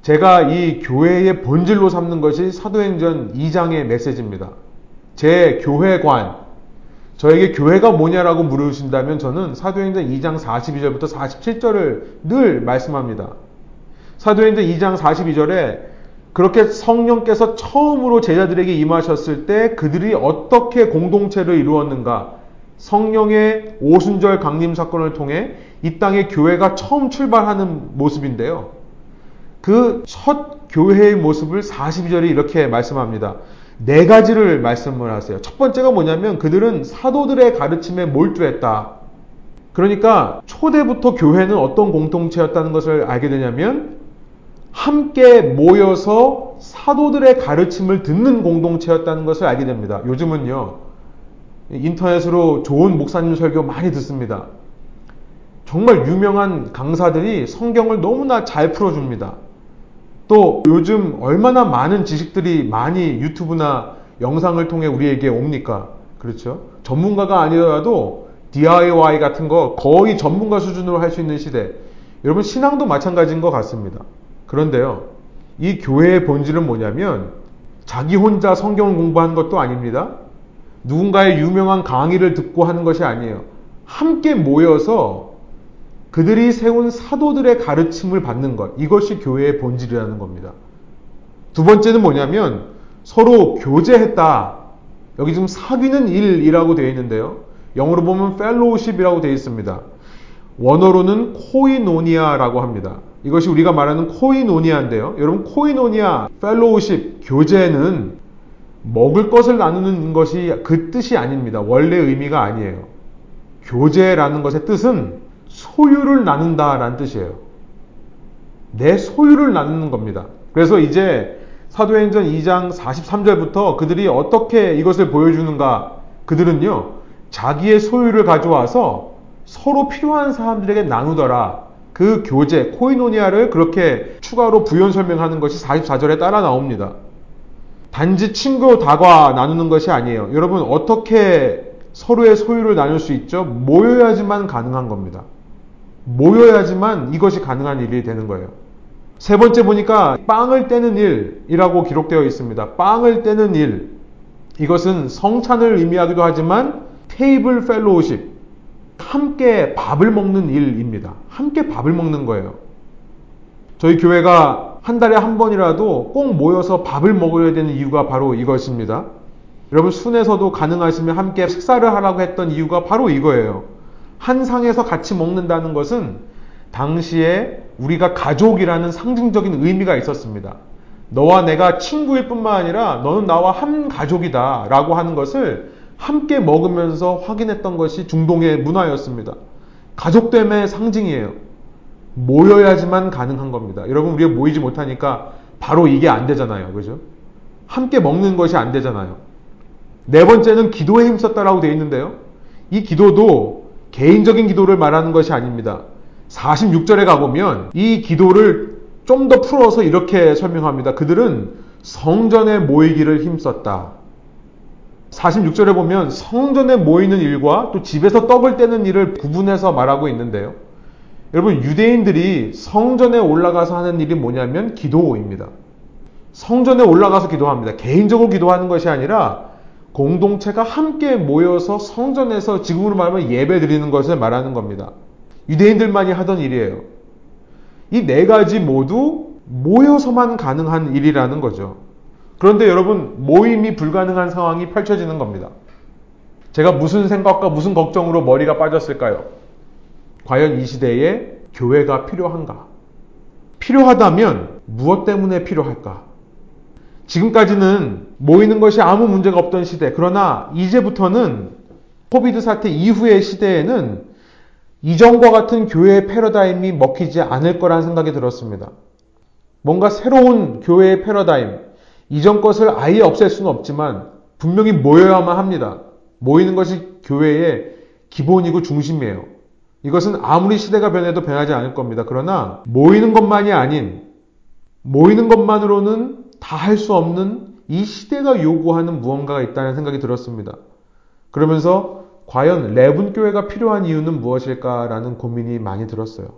제가 이 교회의 본질로 삼는 것이 사도행전 2장의 메시지입니다. 제 교회관, 저에게 교회가 뭐냐라고 물으신다면 저는 사도행전 2장 42절부터 47절을 늘 말씀합니다. 사도행전 2장 42절에 그렇게 성령께서 처음으로 제자들에게 임하셨을 때 그들이 어떻게 공동체를 이루었는가 성령의 오순절 강림 사건을 통해 이 땅에 교회가 처음 출발하는 모습인데요. 그 첫 교회의 모습을 42절에 이렇게 말씀합니다. 네 가지를 말씀을 하세요. 첫 번째가 뭐냐면 그들은 사도들의 가르침에 몰두했다. 그러니까 초대부터 교회는 어떤 공동체였다는 것을 알게 되냐면 함께 모여서 사도들의 가르침을 듣는 공동체였다는 것을 알게 됩니다. 요즘은요, 인터넷으로 좋은 목사님 설교 많이 듣습니다. 정말 유명한 강사들이 성경을 너무나 잘 풀어줍니다. 또 요즘 얼마나 많은 지식들이 많이 유튜브나 영상을 통해 우리에게 옵니까? 그렇죠? 전문가가 아니더라도 DIY 같은 거 거의 전문가 수준으로 할 수 있는 시대. 여러분 신앙도 마찬가지인 것 같습니다. 그런데요. 이 교회의 본질은 뭐냐면 자기 혼자 성경을 공부하는 것도 아닙니다. 누군가의 유명한 강의를 듣고 하는 것이 아니에요. 함께 모여서 그들이 세운 사도들의 가르침을 받는 것. 이것이 교회의 본질이라는 겁니다. 두 번째는 뭐냐면 서로 교제했다. 여기 지금 사귀는 일이라고 되어 있는데요. 영어로 보면 fellowship이라고 되어 있습니다. 원어로는 코이노니아라고 합니다. 이것이 우리가 말하는 코이노니아인데요. 여러분 코이노니아, fellowship, 교제는 먹을 것을 나누는 것이 그 뜻이 아닙니다. 원래 의미가 아니에요. 교제라는 것의 뜻은 소유를 나눈다라는 뜻이에요. 내 소유를 나누는 겁니다. 그래서 이제 사도행전 2장 43절부터 그들이 어떻게 이것을 보여주는가? 그들은요, 자기의 소유를 가져와서 서로 필요한 사람들에게 나누더라. 그 교제, 코이노니아를 그렇게 추가로 부연 설명하는 것이 44절에 따라 나옵니다. 단지 친구 다과 나누는 것이 아니에요. 여러분, 어떻게 서로의 소유를 나눌 수 있죠? 모여야지만 가능한 겁니다. 모여야지만 이것이 가능한 일이 되는 거예요. 세 번째 보니까 빵을 떼는 일이라고 기록되어 있습니다. 빵을 떼는 일. 이것은 성찬을 의미하기도 하지만 테이블 펠로우십. 함께 밥을 먹는 일입니다. 함께 밥을 먹는 거예요. 저희 교회가 한 달에 한 번이라도 꼭 모여서 밥을 먹어야 되는 이유가 바로 이것입니다. 여러분 순에서도 가능하시면 함께 식사를 하라고 했던 이유가 바로 이거예요. 한 상에서 같이 먹는다는 것은 당시에 우리가 가족이라는 상징적인 의미가 있었습니다. 너와 내가 친구일 뿐만 아니라 너는 나와 한 가족이다 라고 하는 것을 함께 먹으면서 확인했던 것이 중동의 문화였습니다. 가족됨의 상징이에요. 모여야지만 가능한 겁니다. 여러분, 우리가 모이지 못하니까 바로 이게 안 되잖아요. 그죠? 함께 먹는 것이 안 되잖아요. 네 번째는 기도에 힘썼다라고 되어 있는데요. 이 기도도 개인적인 기도를 말하는 것이 아닙니다. 46절에 가보면 이 기도를 좀 더 풀어서 이렇게 설명합니다. 그들은 성전에 모이기를 힘썼다. 46절에 보면 성전에 모이는 일과 또 집에서 떡을 떼는 일을 구분해서 말하고 있는데요. 여러분, 유대인들이 성전에 올라가서 하는 일이 뭐냐면 기도입니다. 성전에 올라가서 기도합니다. 개인적으로 기도하는 것이 아니라 공동체가 함께 모여서 성전에서 지금으로 말하면 예배 드리는 것을 말하는 겁니다. 유대인들만이 하던 일이에요. 이 네 가지 모두 모여서만 가능한 일이라는 거죠. 그런데 여러분, 모임이 불가능한 상황이 펼쳐지는 겁니다. 제가 무슨 생각과 무슨 걱정으로 머리가 빠졌을까요? 과연 이 시대에 교회가 필요한가? 필요하다면 무엇 때문에 필요할까? 지금까지는 모이는 것이 아무 문제가 없던 시대. 그러나 이제부터는 코비드 사태 이후의 시대에는 이전과 같은 교회의 패러다임이 먹히지 않을 거라는 생각이 들었습니다. 뭔가 새로운 교회의 패러다임, 이전 것을 아예 없앨 수는 없지만 분명히 모여야만 합니다. 모이는 것이 교회의 기본이고 중심이에요. 이것은 아무리 시대가 변해도 변하지 않을 겁니다. 그러나 모이는 것만이 아닌 모이는 것만으로는 다 할 수 없는 이 시대가 요구하는 무언가가 있다는 생각이 들었습니다. 그러면서 과연 레분 교회가 필요한 이유는 무엇일까라는 고민이 많이 들었어요.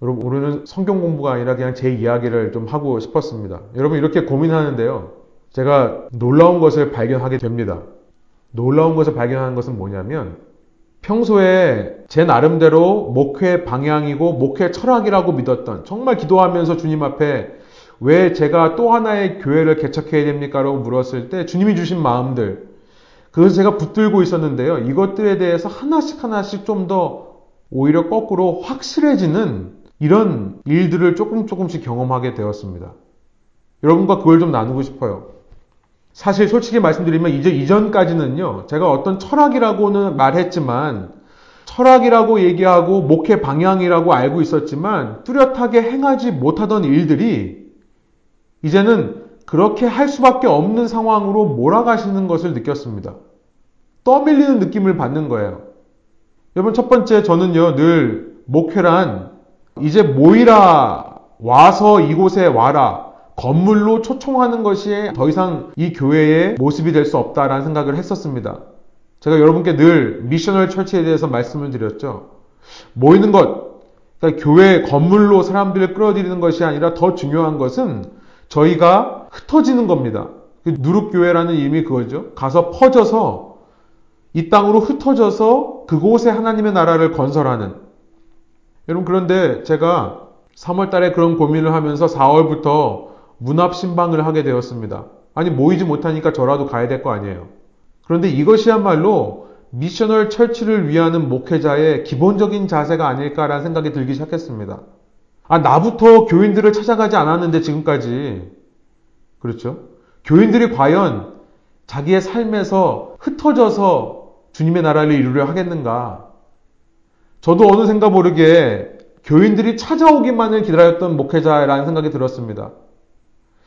여러분, 오늘은 성경 공부가 아니라 그냥 제 이야기를 좀 하고 싶었습니다. 여러분, 이렇게 고민하는데요. 제가 놀라운 것을 발견하게 됩니다. 놀라운 것을 발견하는 것은 뭐냐면, 평소에 제 나름대로 목회 방향이고 목회 철학이라고 믿었던, 정말 기도하면서 주님 앞에 왜 제가 또 하나의 교회를 개척해야 됩니까? 라고 물었을 때 주님이 주신 마음들, 그것을 제가 붙들고 있었는데요. 이것들에 대해서 하나씩 하나씩 좀 더 오히려 거꾸로 확실해지는 이런 일들을 조금 조금씩 경험하게 되었습니다. 여러분과 그걸 좀 나누고 싶어요. 사실 솔직히 말씀드리면 이제 이전까지는요, 제가 어떤 철학이라고는 말했지만, 철학이라고 얘기하고 목회 방향이라고 알고 있었지만, 뚜렷하게 행하지 못하던 일들이 이제는 그렇게 할 수밖에 없는 상황으로 몰아가시는 것을 느꼈습니다. 떠밀리는 느낌을 받는 거예요. 여러분, 첫 번째, 저는요, 늘 목회란 이제 모이라 와서 이곳에 와라 건물로 초청하는 것이 더 이상 이 교회의 모습이 될 수 없다라는 생각을 했었습니다. 제가 여러분께 늘 미셔널 철치에 대해서 말씀을 드렸죠. 모이는 것 그러니까 교회 건물로 사람들을 끌어들이는 것이 아니라 더 중요한 것은 저희가 흩어지는 겁니다. 그 누룩교회라는 이름이 그거죠. 가서 퍼져서 이 땅으로 흩어져서 그곳에 하나님의 나라를 건설하는. 여러분, 그런데 제가 3월 달에 그런 고민을 하면서 4월부터 문합 신방을 하게 되었습니다. 아니, 모이지 못하니까 저라도 가야 될 거 아니에요. 그런데 이것이야말로 미셔널 철치를 위하는 목회자의 기본적인 자세가 아닐까라는 생각이 들기 시작했습니다. 아, 나부터 교인들을 찾아가지 않았는데 지금까지. 그렇죠? 교인들이 과연 자기의 삶에서 흩어져서 주님의 나라를 이루려 하겠는가? 저도 어느 생각 모르게 교인들이 찾아오기만을 기다렸던 목회자라는 생각이 들었습니다.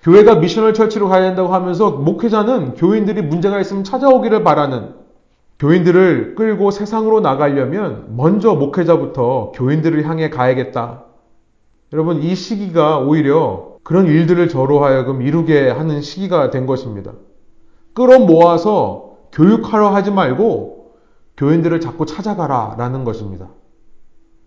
교회가 미셔널 철치로 가야 된다고 하면서 목회자는 교인들이 문제가 있으면 찾아오기를 바라는 교인들을 끌고 세상으로 나가려면 먼저 목회자부터 교인들을 향해 가야겠다. 여러분, 이 시기가 오히려 그런 일들을 저로 하여금 이루게 하는 시기가 된 것입니다. 끌어모아서 교육하려 하지 말고 교인들을 자꾸 찾아가라 라는 것입니다.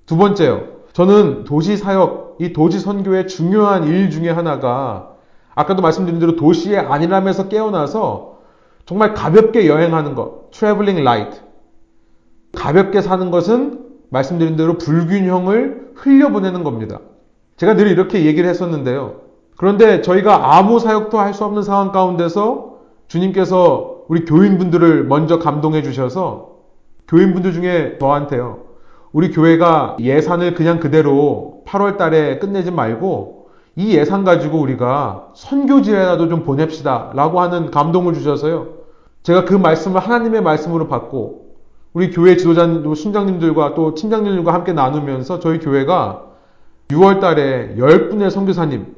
두 번째요. 저는 도시 사역, 이 도시 선교의 중요한 일 중에 하나가 아까도 말씀드린 대로 도시의 안일함에서 깨어나서 정말 가볍게 여행하는 것, traveling light. 가볍게 사는 것은 말씀드린 대로 불균형을 흘려보내는 겁니다. 제가 늘 이렇게 얘기를 했었는데요. 그런데 저희가 아무 사역도 할 수 없는 상황 가운데서 주님께서 우리 교인분들을 먼저 감동해 주셔서 교인분들 중에 저한테요. 우리 교회가 예산을 그냥 그대로 8월 달에 끝내지 말고 이 예산 가지고 우리가 선교지에라도 좀 보냅시다 라고 하는 감동을 주셔서요. 제가 그 말씀을 하나님의 말씀으로 받고 우리 교회 지도자님, 순장님들과 또 팀장님들과 함께 나누면서 저희 교회가 6월 달에 10분의 선교사님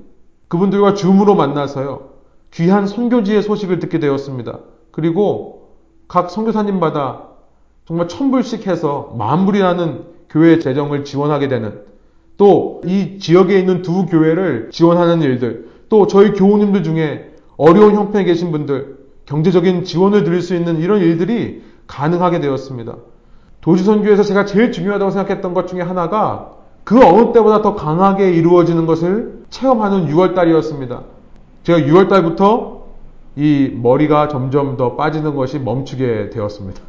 그분들과 줌으로 만나서요. 귀한 선교지의 소식을 듣게 되었습니다. 그리고 각 선교사님마다 정말 천불씩 해서 만불이라는 교회 재정을 지원하게 되는 또 이 지역에 있는 두 교회를 지원하는 일들 또 저희 교우님들 중에 어려운 형편에 계신 분들 경제적인 지원을 드릴 수 있는 이런 일들이 가능하게 되었습니다. 도시선교에서 제가 제일 중요하다고 생각했던 것 중에 하나가 그 어느 때보다 더 강하게 이루어지는 것을 체험하는 6월달이었습니다. 제가 6월달부터 이 머리가 점점 더 빠지는 것이 멈추게 되었습니다.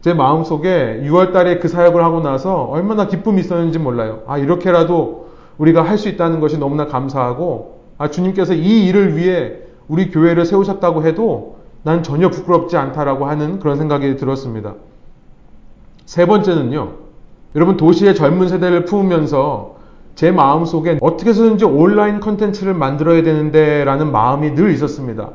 제 마음속에 6월달에 그 사역을 하고 나서 얼마나 기쁨이 있었는지 몰라요. 아, 이렇게라도 우리가 할 수 있다는 것이 너무나 감사하고, 아, 주님께서 이 일을 위해 우리 교회를 세우셨다고 해도 난 전혀 부끄럽지 않다라고 하는 그런 생각이 들었습니다. 세 번째는요. 여러분 도시의 젊은 세대를 품으면서 제 마음 속에 어떻게 해서든지 온라인 컨텐츠를 만들어야 되는데 라는 마음이 늘 있었습니다.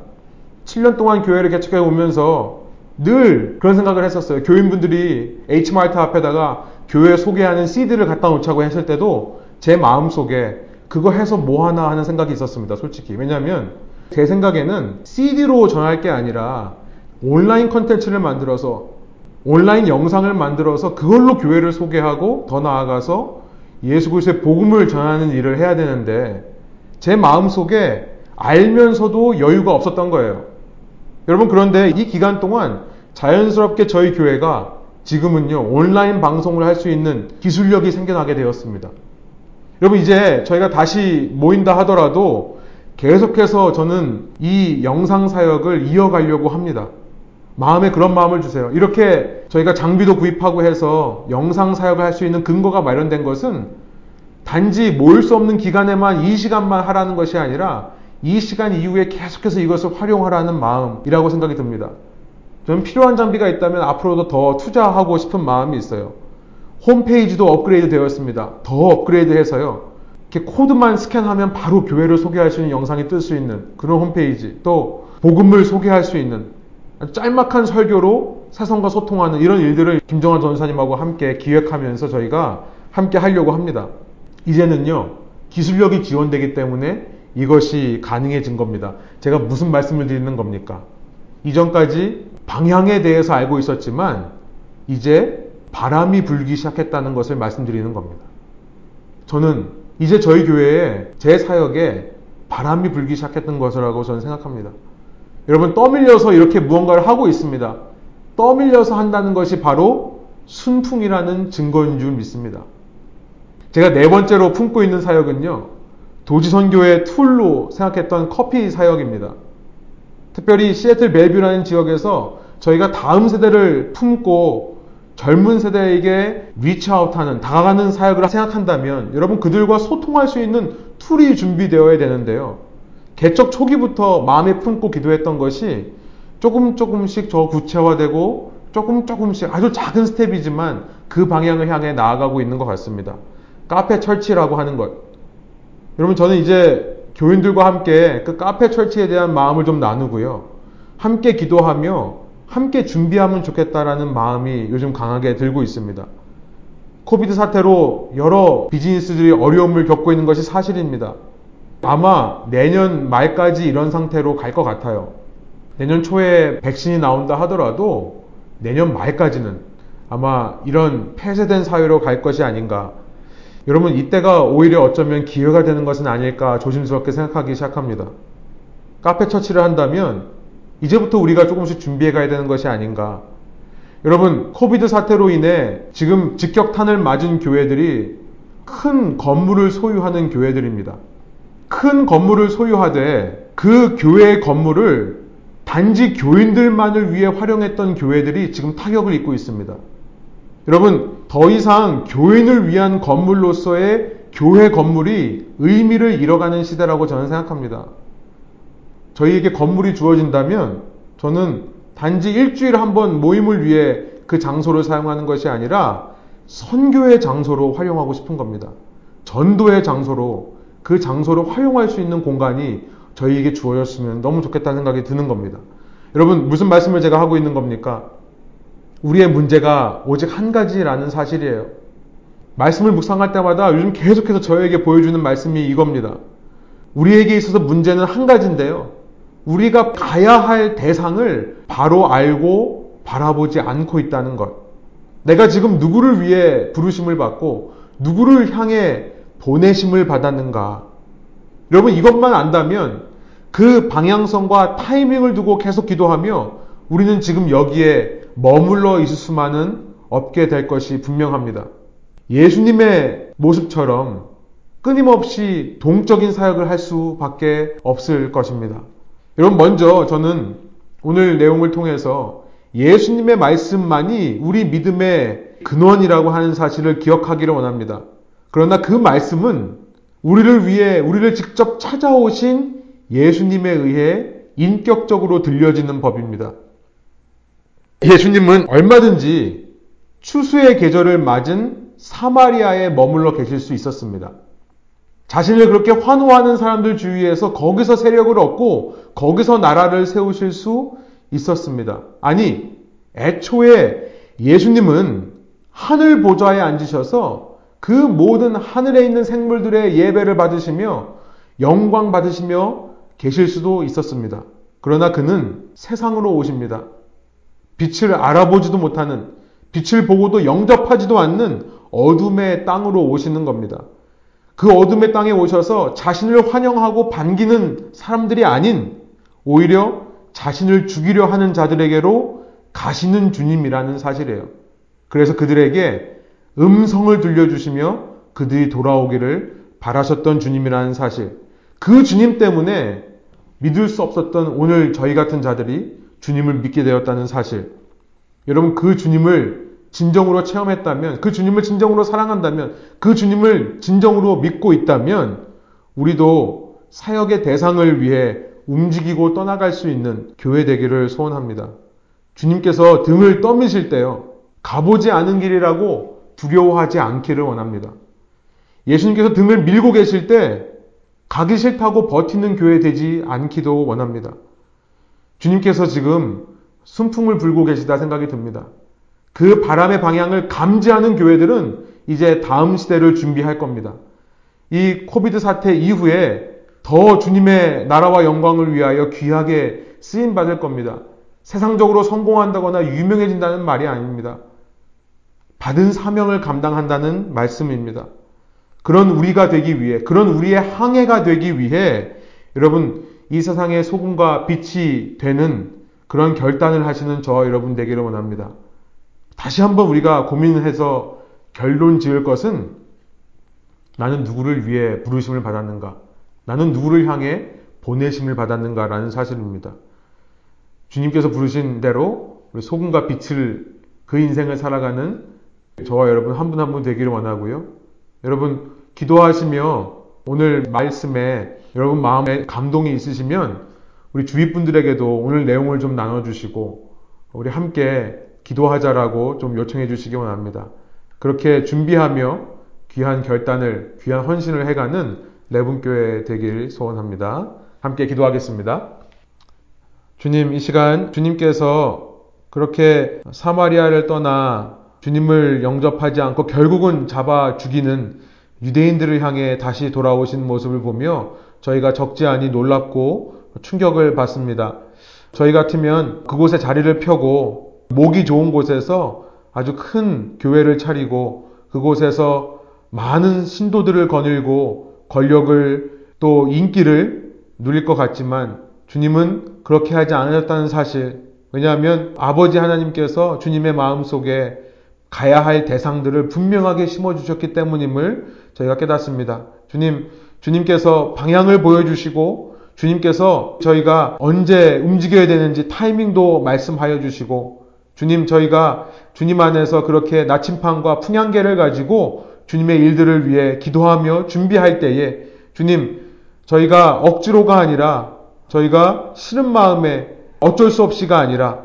7년 동안 교회를 개척해 오면서 늘 그런 생각을 했었어요. 교인분들이 H마트 앞에다가 교회 소개하는 CD를 갖다 놓자고 했을 때도 제 마음 속에 그거 해서 뭐 하나 하는 생각이 있었습니다. 솔직히. 왜냐하면 제 생각에는 CD로 전할 게 아니라 온라인 컨텐츠를 만들어서 온라인 영상을 만들어서 그걸로 교회를 소개하고 더 나아가서 예수 그리스도의 복음을 전하는 일을 해야 되는데 제 마음 속에 알면서도 여유가 없었던 거예요. 여러분 그런데 이 기간 동안 자연스럽게 저희 교회가 지금은요 온라인 방송을 할 수 있는 기술력이 생겨나게 되었습니다. 여러분 이제 저희가 다시 모인다 하더라도 계속해서 저는 이 영상 사역을 이어가려고 합니다. 마음에 그런 마음을 주세요. 이렇게 저희가 장비도 구입하고 해서 영상 사역을 할 수 있는 근거가 마련된 것은 단지 모일 수 없는 기간에만 이 시간만 하라는 것이 아니라 이 시간 이후에 계속해서 이것을 활용하라는 마음이라고 생각이 듭니다. 저는 필요한 장비가 있다면 앞으로도 더 투자하고 싶은 마음이 있어요. 홈페이지도 업그레이드 되었습니다. 더 업그레이드 해서요. 이렇게 코드만 스캔하면 바로 교회를 소개할 수 있는 영상이 뜰 수 있는 그런 홈페이지. 또 복음을 소개할 수 있는 짤막한 설교로 사성과 소통하는 이런 일들을 김정환 전사님하고 함께 기획하면서 저희가 함께 하려고 합니다. 이제는요, 기술력이 지원되기 때문에 이것이 가능해진 겁니다. 제가 무슨 말씀을 드리는 겁니까? 이전까지 방향에 대해서 알고 있었지만, 이제 바람이 불기 시작했다는 것을 말씀드리는 겁니다. 저는 이제 저희 교회에 제 사역에 바람이 불기 시작했던 것이라고 저는 생각합니다. 여러분 떠밀려서 이렇게 무언가를 하고 있습니다. 떠밀려서 한다는 것이 바로 순풍이라는 증거인 줄 믿습니다. 제가 네 번째로 품고 있는 사역은요. 도시선교의 tool로 생각했던 커피 사역입니다. 특별히 시애틀 벨뷰라는 지역에서 저희가 다음 세대를 품고 젊은 세대에게 reach out하는 다가가는 사역을 생각한다면 여러분 그들과 소통할 수 있는 tool이 준비되어야 되는데요. 개척 초기부터 마음에 품고 기도했던 것이 조금 조금씩 저 구체화되고 조금 조금씩 아주 작은 step이지만 그 방향을 향해 나아가고 있는 것 같습니다. 카페 church라고 하는 것. 여러분 저는 이제 교인들과 함께 그 카페 church에 대한 마음을 좀 나누고요. 함께 기도하며 함께 준비하면 좋겠다라는 마음이 요즘 강하게 들고 있습니다. 코비드 사태로 여러 비즈니스들이 어려움을 겪고 있는 것이 사실입니다. 아마 내년 말까지 이런 상태로 갈 것 같아요. 내년 초에 백신이 나온다 하더라도 내년 말까지는 아마 이런 폐쇄된 사회로 갈 것이 아닌가. 여러분, 이때가 오히려 어쩌면 기회가 되는 것은 아닐까 조심스럽게 생각하기 시작합니다. 카페 처치를 한다면 이제부터 우리가 조금씩 준비해 가야 되는 것이 아닌가. 여러분, 코비드 사태로 인해 지금 직격탄을 맞은 교회들이 큰 건물을 소유하는 교회들입니다. 큰 건물을 소유하되 그 교회의 건물을 단지 교인들만을 위해 활용했던 교회들이 지금 타격을 입고 있습니다. 여러분, 더 이상 교인을 위한 건물로서의 교회 건물이 의미를 잃어가는 시대라고 저는 생각합니다. 저희에게 건물이 주어진다면 저는 단지 일주일에 한 번 모임을 위해 그 장소를 사용하는 것이 아니라 선교의 장소로 활용하고 싶은 겁니다. 전도의 장소로 그 장소를 활용할 수 있는 공간이 저희에게 주어졌으면 너무 좋겠다는 생각이 드는 겁니다. 여러분, 무슨 말씀을 제가 하고 있는 겁니까? 우리의 문제가 오직 한 가지라는 사실이에요. 말씀을 묵상할 때마다 요즘 계속해서 저에게 보여주는 말씀이 이겁니다. 우리에게 있어서 문제는 한 가지인데요. 우리가 가야 할 대상을 바로 알고 바라보지 않고 있다는 것. 내가 지금 누구를 위해 부르심을 받고 누구를 향해 보내심을 받았는가. 여러분 이것만 안다면 그 방향성과 타이밍을 두고 계속 기도하며 우리는 지금 여기에 머물러 있을 수만은 없게 될 것이 분명합니다. 예수님의 모습처럼 끊임없이 동적인 사역을 할 수밖에 없을 것입니다. 여러분 먼저 저는 오늘 내용을 통해서 예수님의 말씀만이 우리 믿음의 근원이라고 하는 사실을 기억하기를 원합니다. 그러나 그 말씀은 우리를 위해 우리를 직접 찾아오신 예수님에 의해 인격적으로 들려지는 법입니다. 예수님은 얼마든지 추수의 계절을 맞은 사마리아에 머물러 계실 수 있었습니다. 자신을 그렇게 환호하는 사람들 주위에서 거기서 세력을 얻고 거기서 나라를 세우실 수 있었습니다. 아니, 애초에 예수님은 하늘 보좌에 앉으셔서 그 모든 하늘에 있는 생물들의 예배를 받으시며 영광 받으시며 계실 수도 있었습니다. 그러나 그는 세상으로 오십니다. 빛을 알아보지도 못하는, 빛을 보고도 영접하지도 않는 어둠의 땅으로 오시는 겁니다. 그 어둠의 땅에 오셔서 자신을 환영하고 반기는 사람들이 아닌 오히려 자신을 죽이려 하는 자들에게로 가시는 주님이라는 사실이에요. 그래서 그들에게 음성을 들려주시며 그들이 돌아오기를 바라셨던 주님이라는 사실. 그 주님 때문에 믿을 수 없었던 오늘 저희 같은 자들이 주님을 믿게 되었다는 사실. 여러분 그 주님을 진정으로 체험했다면, 그 주님을 진정으로 사랑한다면, 그 주님을 진정으로 믿고 있다면, 우리도 사역의 대상을 위해 움직이고 떠나갈 수 있는 교회 되기를 소원합니다. 주님께서 등을 떠미실 때요, 가보지 않은 길이라고 두려워하지 않기를 원합니다. 예수님께서 등을 밀고 계실 때, 가기 싫다고 버티는 교회 되지 않기도 원합니다. 주님께서 지금 순풍을 불고 계시다 생각이 듭니다. 그 바람의 방향을 감지하는 교회들은 이제 다음 시대를 준비할 겁니다. 이 코비드 사태 이후에 더 주님의 나라와 영광을 위하여 귀하게 쓰임 받을 겁니다. 세상적으로 성공한다거나 유명해진다는 말이 아닙니다. 받은 사명을 감당한다는 말씀입니다. 그런 우리가 되기 위해, 그런 우리의 항해가 되기 위해 여러분 이 세상의 소금과 빛이 되는 그런 결단을 하시는 저와 여러분 되기를 원합니다. 다시 한번 우리가 고민해서 결론 지을 것은 나는 누구를 위해 부르심을 받았는가? 나는 누구를 향해 보내심을 받았는가라는 사실입니다. 주님께서 부르신 대로 우리 소금과 빛을 그 인생을 살아가는 저와 여러분 한 분 한 분 되기를 원하고요. 여러분 기도하시며 오늘 말씀에 여러분 마음에 감동이 있으시면 우리 주위 분들에게도 오늘 내용을 좀 나눠주시고 우리 함께 기도하자라고 좀 요청해 주시기 원합니다. 그렇게 준비하며 귀한 결단을, 귀한 헌신을 해가는 레분교회 되길 소원합니다. 함께 기도하겠습니다. 주님, 이 시간 주님께서 그렇게 사마리아를 떠나 주님을 영접하지 않고 결국은 잡아 죽이는 유대인들을 향해 다시 돌아오신 모습을 보며 저희가 적지 않이 놀랍고 충격을 받습니다. 저희 같으면 그곳에 자리를 펴고 목이 좋은 곳에서 아주 큰 교회를 차리고 그곳에서 많은 신도들을 거닐고 권력을 또 인기를 누릴 것 같지만 주님은 그렇게 하지 않으셨다는 사실. 왜냐하면 아버지 하나님께서 주님의 마음 속에 가야 할 대상들을 분명하게 심어주셨기 때문임을 저희가 깨닫습니다. 주님, 주님께서 방향을 보여주시고 주님께서 저희가 언제 움직여야 되는지 타이밍도 말씀하여 주시고 주님 저희가 주님 안에서 그렇게 나침판과 풍향계를 가지고 주님의 일들을 위해 기도하며 준비할 때에 주님 저희가 억지로가 아니라 저희가 싫은 마음에 어쩔 수 없이가 아니라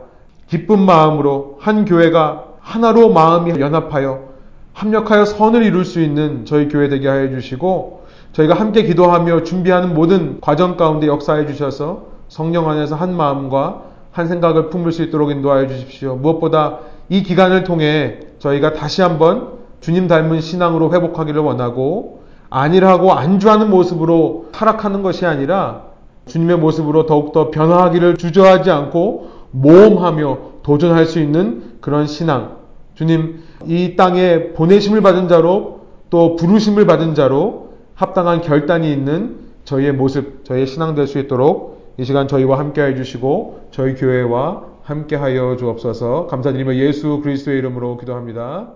기쁜 마음으로 한 교회가 하나로 마음이 연합하여 합력하여 선을 이룰 수 있는 저희 교회 되게 하여 주시고 저희가 함께 기도하며 준비하는 모든 과정 가운데 역사해 주셔서 성령 안에서 한 마음과 한 생각을 품을 수 있도록 인도하여 주십시오. 무엇보다 이 기간을 통해 저희가 다시 한번 주님 닮은 신앙으로 회복하기를 원하고 안일하고 안주하는 모습으로 타락하는 것이 아니라 주님의 모습으로 더욱더 변화하기를 주저하지 않고 모험하며 도전할 수 있는 그런 신앙. 주님, 이 땅에 보내심을 받은 자로 또 부르심을 받은 자로 합당한 결단이 있는 저희의 모습, 저희의 신앙 될 수 있도록 이 시간 저희와 함께 해주시고 저희 교회와 함께 하여 주옵소서 감사드리며 예수 그리스도의 이름으로 기도합니다.